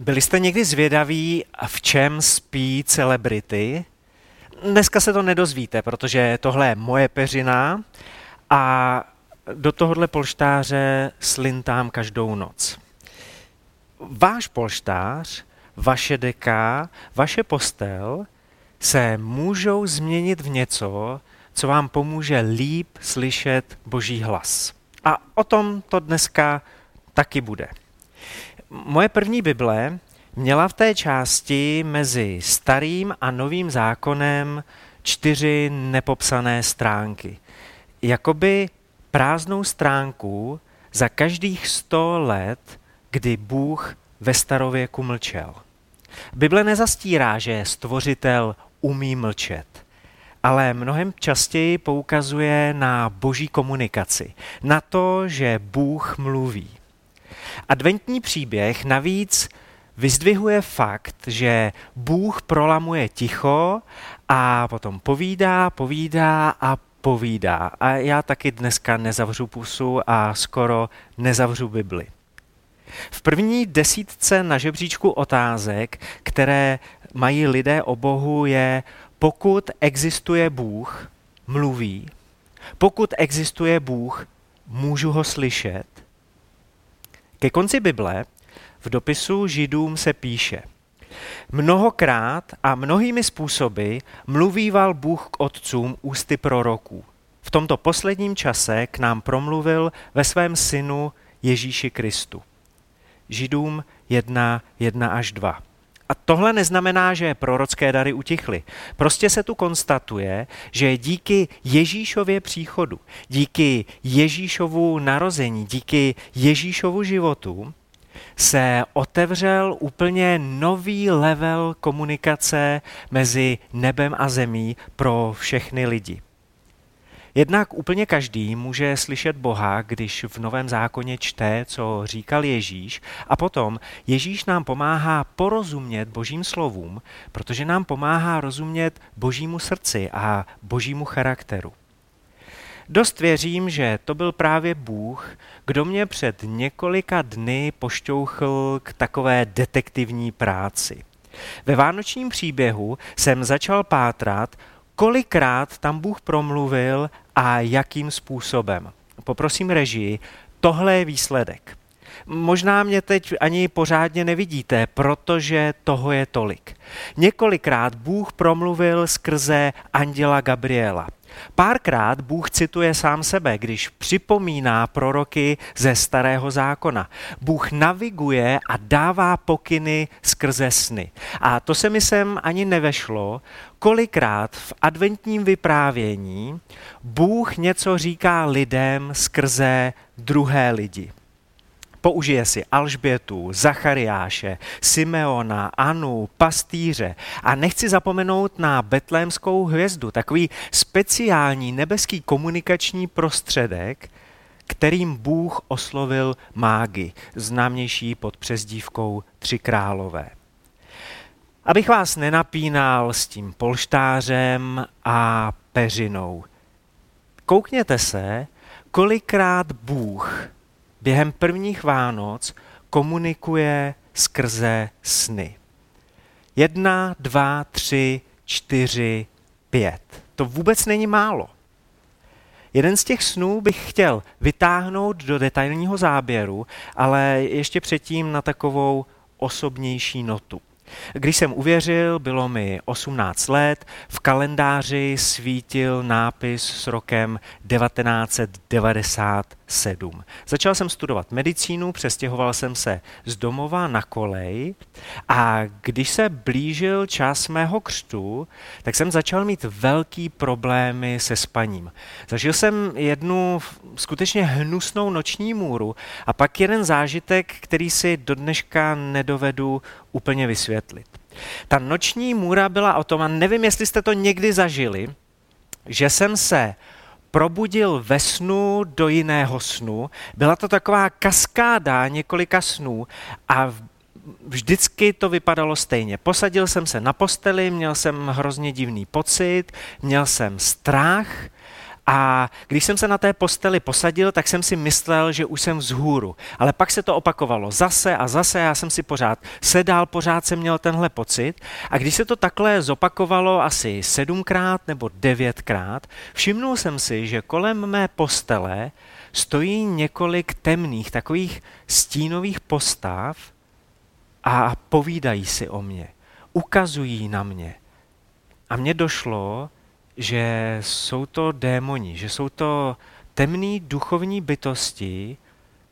Byli jste někdy zvědaví, v čem spí celebrity? Dneska se to nedozvíte, protože tohle je moje peřina a do tohohle polštáře slintám každou noc. Váš polštář, vaše deka, vaše postel se můžou změnit v něco, co vám pomůže líp slyšet Boží hlas. A o tom to dneska taky bude. Moje první Bible měla v té části mezi starým a novým zákonem čtyři nepopsané stránky. Jakoby prázdnou stránku za každých sto let, kdy Bůh ve starověku mlčel. Bible nezastírá, že stvořitel umí mlčet, ale mnohem častěji poukazuje na boží komunikaci, na to, že Bůh mluví. Adventní příběh navíc vyzdvihuje fakt, že Bůh prolamuje ticho a potom povídá, povídá a povídá. A já taky dneska nezavřu pusu a skoro nezavřu Bibli. V první desítce na žebříčku otázek, které mají lidé o Bohu, je pokud existuje Bůh, mluví. Pokud existuje Bůh, můžu ho slyšet. Ke konci Bible v dopisu Židům se píše, Mnohokrát a mnohými způsoby mluvíval Bůh k otcům ústy proroků. V tomto posledním čase k nám promluvil ve svém synu Ježíši Kristu. Židům 1, 1 až 2. A tohle neznamená, že prorocké dary utichly. Prostě se tu konstatuje, že díky Ježíšově příchodu, díky Ježíšovu narození, díky Ježíšovu životu se otevřel úplně nový level komunikace mezi nebem a zemí pro všechny lidi. Jednak úplně každý může slyšet Boha, když v Novém zákoně čte, co říkal Ježíš, a potom Ježíš nám pomáhá porozumět Božím slovům, protože nám pomáhá rozumět Božímu srdci a Božímu charakteru. Dost věřím, že to byl právě Bůh, kdo mě před několika dny pošťouchl k takové detektivní práci. Ve vánočním příběhu jsem začal pátrat, kolikrát tam Bůh promluvil a jakým způsobem. Poprosím režii, tohle je výsledek. Možná mě teď ani pořádně nevidíte, protože toho je tolik. Několikrát Bůh promluvil skrze anděla Gabriela. Párkrát Bůh cituje sám sebe, když připomíná proroky ze starého zákona. Bůh naviguje a dává pokyny skrze sny. A to se mi sem ani nevešlo, kolikrát v adventním vyprávění Bůh něco říká lidem skrze druhé lidi. Použije si Alžbětu, Zachariáše, Simeona, Anu, pastýře a nechci zapomenout na betlémskou hvězdu, takový speciální nebeský komunikační prostředek, kterým Bůh oslovil mágy, známější pod přezdívkou Tři králové. Abych vás nenapínal s tím polštářem a peřinou. Koukněte se, kolikrát Bůh během prvních Vánoc komunikuje skrze sny. Jedna, dva, tři, čtyři, pět. To vůbec není málo. Jeden z těch snů bych chtěl vytáhnout do detailního záběru, ale ještě předtím na takovou osobnější notu. Když jsem uvěřil, bylo mi 18 let, v kalendáři svítil nápis s rokem 1997. Začal jsem studovat medicínu, přestěhoval jsem se z domova na kolej a když se blížil čas mého křtu, tak jsem začal mít velký problémy se spaním. Zažil jsem jednu skutečně hnusnou noční můru a pak jeden zážitek, který si do dneška nedovedu úplně vysvětlit. Ta noční můra byla o tom, a nevím, jestli jste to někdy zažili, že jsem se probudil ve snu do jiného snu. Byla to taková kaskáda několika snů a vždycky to vypadalo stejně. Posadil jsem se na posteli, měl jsem hrozně divný pocit, měl jsem strach A když jsem se na té posteli posadil, tak jsem si myslel, že už jsem vzhůru. Ale pak se to opakovalo zase a zase, já jsem si pořád sedal, pořád jsem měl tenhle pocit. A když se to takhle zopakovalo asi sedmkrát nebo devětkrát, všimnul jsem si, že kolem mé postele stojí několik temných, takových stínových postav a povídají si o mě, ukazují na mě. A mně došlo, že jsou to démoni, že jsou to temný duchovní bytosti,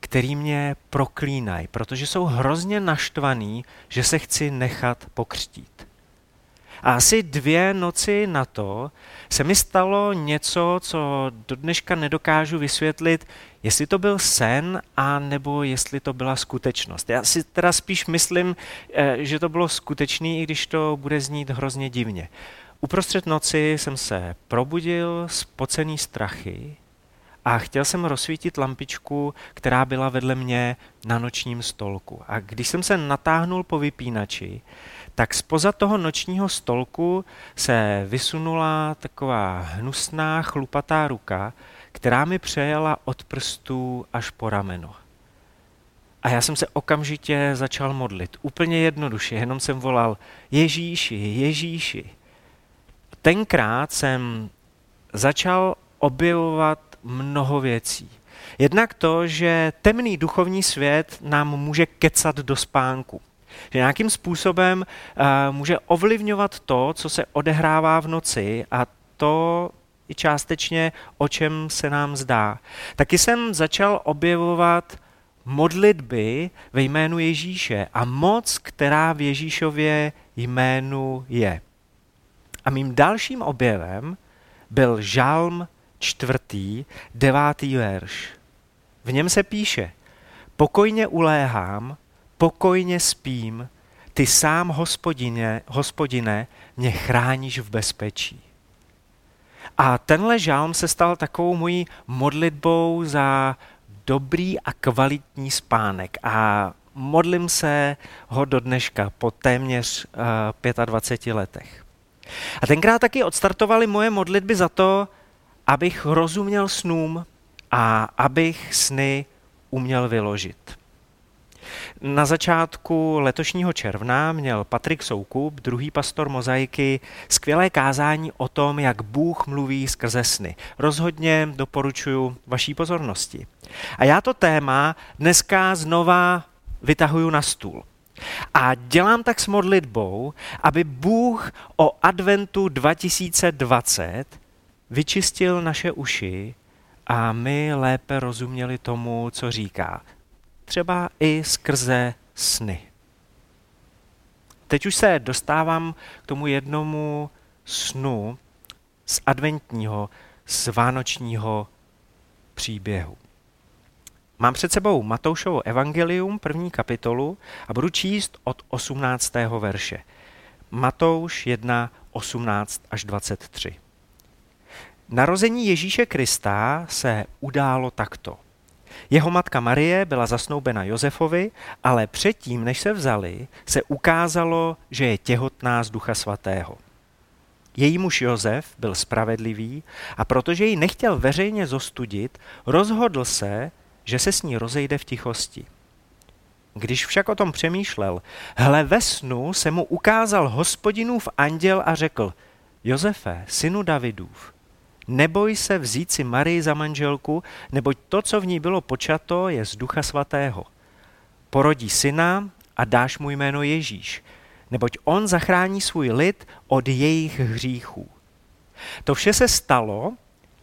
který mě proklínají, protože jsou hrozně naštvaný, že se chci nechat pokřtít. A asi dvě noci na to se mi stalo něco, co do dneška nedokážu vysvětlit, jestli to byl sen, a nebo jestli to byla skutečnost. Já si teda spíš myslím, eh, že to bylo skutečný, i když to bude znít hrozně divně. Uprostřed noci jsem se probudil z pocený strachy a chtěl jsem rozsvítit lampičku, která byla vedle mě na nočním stolku. A když jsem se natáhnul po vypínači, tak spoza toho nočního stolku se vysunula taková hnusná, chlupatá ruka, která mi přejela od prstů až po rameno. A já jsem se okamžitě začal modlit. Úplně jednoduše, jenom jsem volal Ježíši, Ježíši tenkrát jsem začal objevovat mnoho věcí. Jednak to, že temný duchovní svět nám může kecat do spánku. Že nějakým způsobem uh, může ovlivňovat to, co se odehrává v noci a to i částečně, o čem se nám zdá. Taky jsem začal objevovat modlitby ve jménu Ježíše a moc, která v Ježíšově jménu je. A mým dalším objevem byl žalm čtvrtý, devátý verš. V něm se píše, pokojně uléhám, pokojně spím, ty sám, hospodine, hospodine, mě chráníš v bezpečí. A tenhle žálm se stal takovou mojí modlitbou za dobrý a kvalitní spánek. A modlím se ho do dneška po téměř uh, 25 letech. A tenkrát taky odstartovaly moje modlitby za to, abych rozuměl snům a abych sny uměl vyložit. Na začátku letošního června měl Patrik Soukup, druhý pastor Mozaiky, skvělé kázání o tom, jak Bůh mluví skrze sny. Rozhodně doporučuji vaší pozornosti. A já to téma dneska znova vytahuju na stůl. A dělám tak s modlitbou, aby Bůh o adventu 2020 vyčistil naše uši a my lépe rozuměli tomu, co říká. Třeba i skrze sny. Teď už se dostávám k tomu jednomu snu z adventního, z vánočního příběhu. Mám před sebou Matoušovo evangelium, první kapitolu a budu číst od 18. verše. Matouš 1, 18 až 23. Narození Ježíše Krista se událo takto. Jeho matka Marie byla zasnoubena Josefovi, ale předtím, než se vzali, se ukázalo, že je těhotná z Ducha Svatého. Její muž Josef byl spravedlivý a protože ji nechtěl veřejně zostudit, rozhodl se, že se s ní rozejde v tichosti. Když však o tom přemýšlel, hle ve snu se mu ukázal hospodinův anděl a řekl, Josefe, synu Davidův, neboj se vzít si Marii za manželku, neboť to, co v ní bylo počato, je z ducha svatého. Porodí syna a dáš mu jméno Ježíš, neboť on zachrání svůj lid od jejich hříchů. To vše se stalo,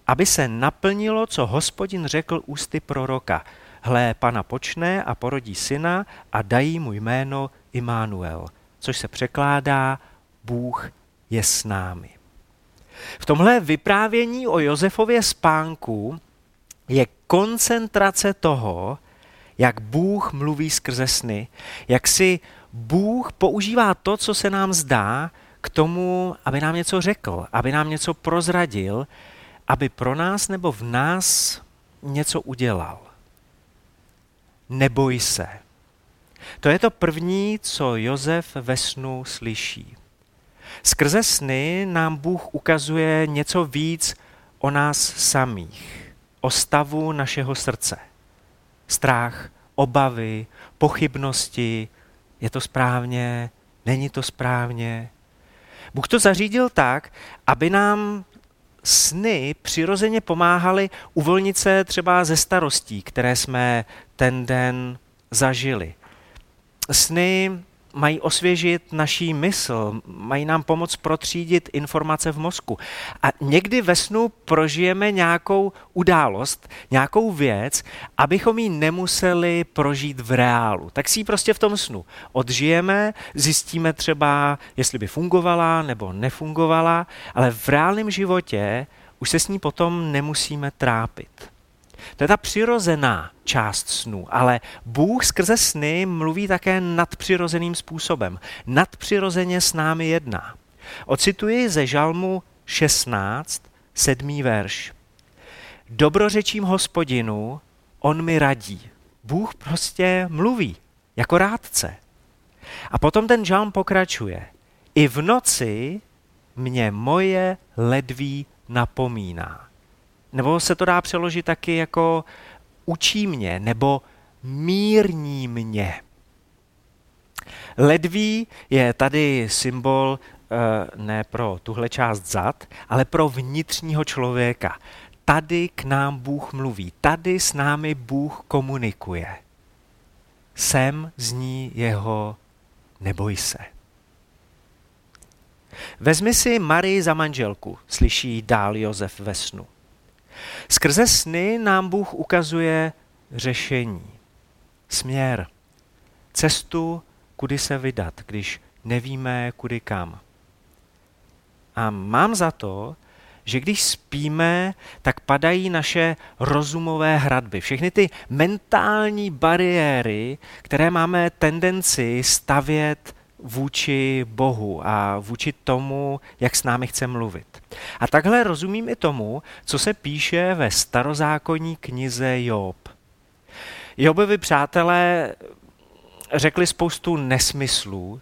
aby se naplnilo, co hospodin řekl ústy proroka. Hle, pana počne a porodí syna a dají mu jméno Immanuel, což se překládá Bůh je s námi. V tomhle vyprávění o Josefově spánku je koncentrace toho, jak Bůh mluví skrze sny, jak si Bůh používá to, co se nám zdá, k tomu, aby nám něco řekl, aby nám něco prozradil, aby pro nás nebo v nás něco udělal. Neboj se. To je to první, co Jozef ve snu slyší. Skrze sny nám Bůh ukazuje něco víc o nás samých, o stavu našeho srdce. Strach, obavy, pochybnosti, je to správně, není to správně. Bůh to zařídil tak, aby nám sny přirozeně pomáhaly uvolnit se třeba ze starostí, které jsme ten den zažili. Sny mají osvěžit naší mysl, mají nám pomoct protřídit informace v mozku. A někdy ve snu prožijeme nějakou událost, nějakou věc, abychom ji nemuseli prožít v reálu. Tak si ji prostě v tom snu odžijeme, zjistíme třeba, jestli by fungovala nebo nefungovala, ale v reálném životě už se s ní potom nemusíme trápit. To je ta přirozená část snů, ale Bůh skrze sny mluví také nadpřirozeným způsobem. Nadpřirozeně s námi jedná. Ocituji ze žalmu 16, sedmý verš. Dobrořečím hospodinu, on mi radí. Bůh prostě mluví, jako rádce. A potom ten žalm pokračuje. I v noci mě moje ledví napomíná. Nebo se to dá přeložit taky jako učí mě, nebo mírní mě. Ledví je tady symbol eh, ne pro tuhle část zad, ale pro vnitřního člověka. Tady k nám Bůh mluví, tady s námi Bůh komunikuje. Sem zní jeho neboj se. Vezmi si Marii za manželku, slyší dál Josef ve snu. Skrze sny nám Bůh ukazuje řešení, směr, cestu, kudy se vydat, když nevíme, kudy kam. A mám za to, že když spíme, tak padají naše rozumové hradby. Všechny ty mentální bariéry, které máme tendenci stavět vůči Bohu a vůči tomu, jak s námi chce mluvit. A takhle rozumím i tomu, co se píše ve starozákonní knize Job. Jobovi přátelé řekli spoustu nesmyslů,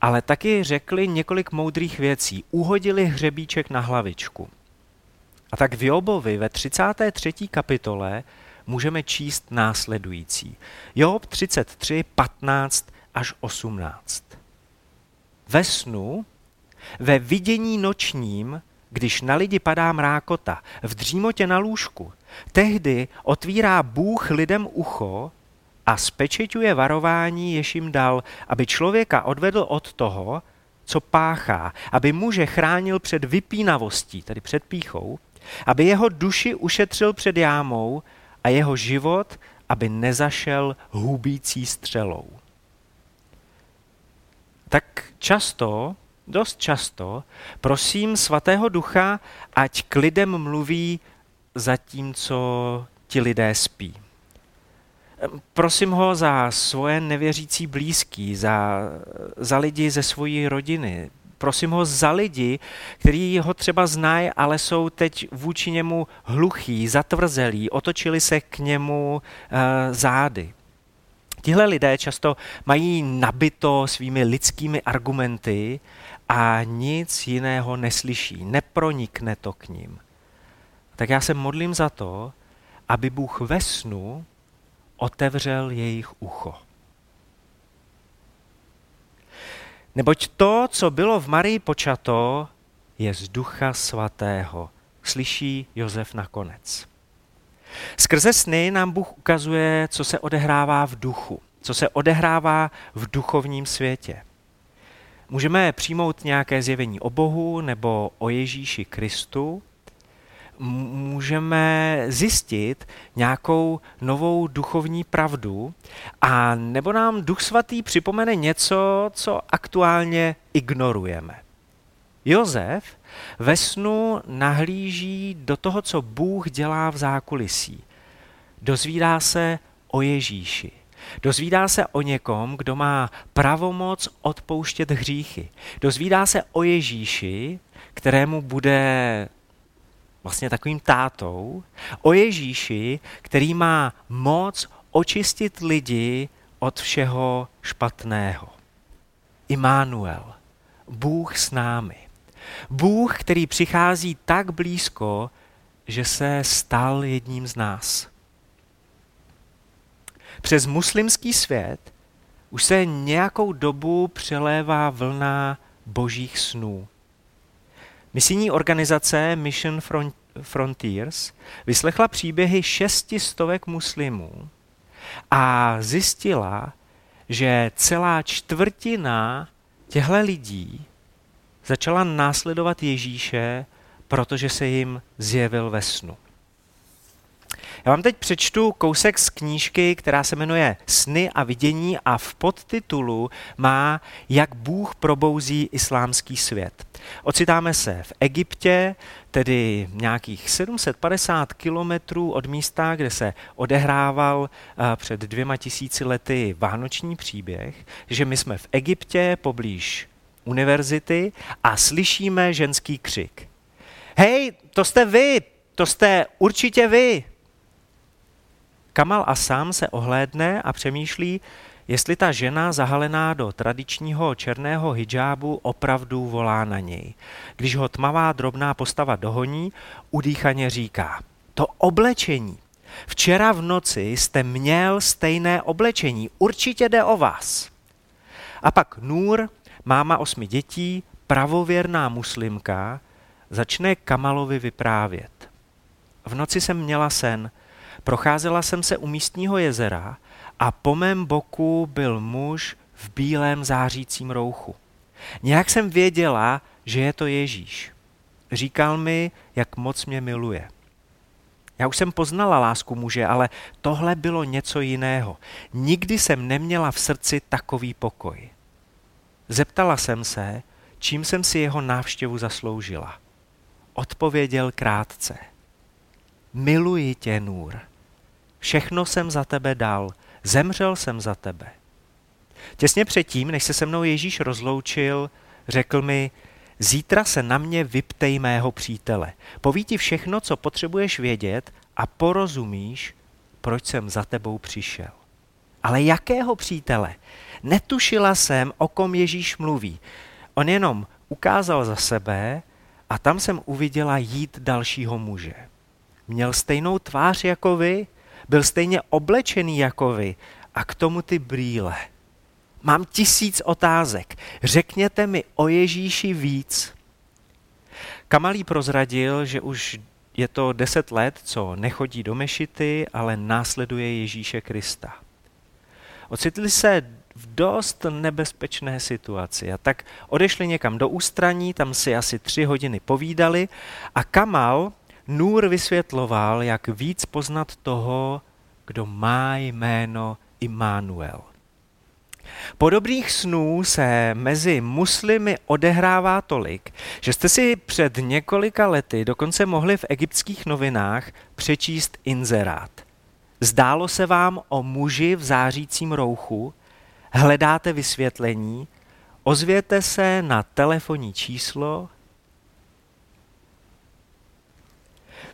ale taky řekli několik moudrých věcí. Uhodili hřebíček na hlavičku. A tak v Jobovi ve 33. kapitole můžeme číst následující. Job 33, 15 až 18. Ve snu, ve vidění nočním, když na lidi padá mrákota, v dřímotě na lůžku, tehdy otvírá Bůh lidem ucho a spečeťuje varování, jež jim dal, aby člověka odvedl od toho, co páchá, aby muže chránil před vypínavostí, tedy před píchou, aby jeho duši ušetřil před jámou a jeho život, aby nezašel hubící střelou. Tak často dost často prosím svatého ducha, ať k lidem mluví zatímco ti lidé spí. Prosím ho za svoje nevěřící blízký, za, za lidi ze svojí rodiny. Prosím ho za lidi, kteří ho třeba znají, ale jsou teď vůči němu hluchí, zatvrzelí, otočili se k němu uh, zády. Tihle lidé často mají nabito svými lidskými argumenty a nic jiného neslyší, nepronikne to k ním. Tak já se modlím za to, aby Bůh ve snu otevřel jejich ucho. Neboť to, co bylo v Marii počato, je z ducha svatého, slyší Josef nakonec. Skrze sny nám Bůh ukazuje, co se odehrává v duchu, co se odehrává v duchovním světě. Můžeme přijmout nějaké zjevení o Bohu nebo o Ježíši Kristu, můžeme zjistit nějakou novou duchovní pravdu a nebo nám Duch Svatý připomene něco, co aktuálně ignorujeme. Jozef ve snu nahlíží do toho, co Bůh dělá v zákulisí. Dozvídá se o Ježíši. Dozvídá se o někom, kdo má pravomoc odpouštět hříchy. Dozvídá se o Ježíši, kterému bude vlastně takovým tátou, o Ježíši, který má moc očistit lidi od všeho špatného. Immanuel, Bůh s námi. Bůh, který přichází tak blízko, že se stal jedním z nás. Přes muslimský svět už se nějakou dobu přelévá vlna božích snů. Misijní organizace Mission Frontiers vyslechla příběhy šesti stovek muslimů a zjistila, že celá čtvrtina těchto lidí začala následovat Ježíše, protože se jim zjevil ve snu. Já vám teď přečtu kousek z knížky, která se jmenuje Sny a vidění a v podtitulu má Jak Bůh probouzí islámský svět. Ocitáme se v Egyptě, tedy nějakých 750 kilometrů od místa, kde se odehrával eh, před dvěma tisíci lety vánoční příběh, že my jsme v Egyptě poblíž univerzity a slyšíme ženský křik. Hej, to jste vy, to jste určitě vy. Kamal a sám se ohlédne a přemýšlí, jestli ta žena zahalená do tradičního černého hijábu opravdu volá na něj. Když ho tmavá drobná postava dohoní, udýchaně říká, to oblečení. Včera v noci jste měl stejné oblečení, určitě jde o vás. A pak Nůr, máma osmi dětí, pravověrná muslimka, začne Kamalovi vyprávět. V noci jsem měla sen, procházela jsem se u místního jezera a po mém boku byl muž v bílém zářícím rouchu. Nějak jsem věděla, že je to Ježíš. Říkal mi, jak moc mě miluje. Já už jsem poznala lásku muže, ale tohle bylo něco jiného. Nikdy jsem neměla v srdci takový pokoj. Zeptala jsem se, čím jsem si jeho návštěvu zasloužila. Odpověděl krátce. Miluji tě, Nůr. Všechno jsem za tebe dal, zemřel jsem za tebe. Těsně předtím, než se se mnou Ježíš rozloučil, řekl mi, zítra se na mě vyptej mého přítele. Poví ti všechno, co potřebuješ vědět a porozumíš, proč jsem za tebou přišel. Ale jakého přítele? Netušila jsem, o kom Ježíš mluví. On jenom ukázal za sebe a tam jsem uviděla jít dalšího muže. Měl stejnou tvář jako vy, byl stejně oblečený jako vy a k tomu ty brýle. Mám tisíc otázek. Řekněte mi o Ježíši víc. Kamalí prozradil, že už je to deset let, co nechodí do mešity, ale následuje Ježíše Krista. Ocitli se v dost nebezpečné situaci a tak odešli někam do ústraní, tam si asi tři hodiny povídali a Kamal Nůr vysvětloval, jak víc poznat toho, kdo má jméno Immanuel. Podobných snů se mezi muslimy odehrává tolik, že jste si před několika lety dokonce mohli v egyptských novinách přečíst inzerát. Zdálo se vám o muži v zářícím rouchu, hledáte vysvětlení, ozvěte se na telefonní číslo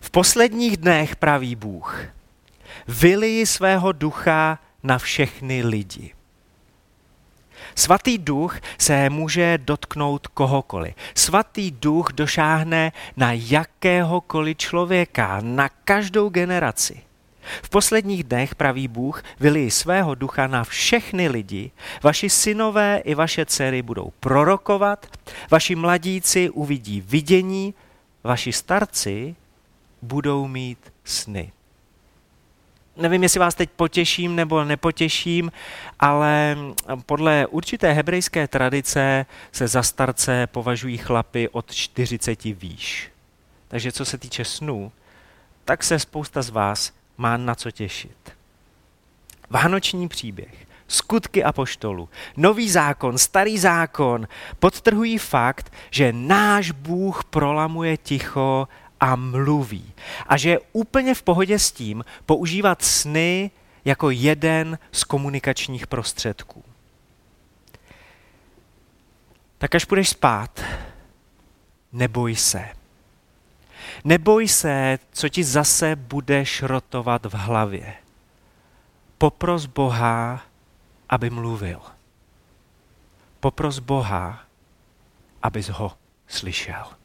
V posledních dnech praví Bůh, vyliji svého ducha na všechny lidi. Svatý duch se může dotknout kohokoliv. Svatý duch došáhne na jakéhokoliv člověka, na každou generaci. V posledních dnech, praví Bůh, vyliji svého ducha na všechny lidi, vaši synové i vaše dcery budou prorokovat, vaši mladíci uvidí vidění, vaši starci budou mít sny. Nevím, jestli vás teď potěším nebo nepotěším, ale podle určité hebrejské tradice se za starce považují chlapy od 40 výš. Takže co se týče snů, tak se spousta z vás má na co těšit. Vánoční příběh, skutky a poštolu, nový zákon, starý zákon podtrhují fakt, že náš Bůh prolamuje ticho a mluví. A že je úplně v pohodě s tím používat sny jako jeden z komunikačních prostředků. Tak až půjdeš spát, neboj se. Neboj se, co ti zase bude šrotovat v hlavě. Popros Boha, aby mluvil. Popros Boha, abys ho slyšel.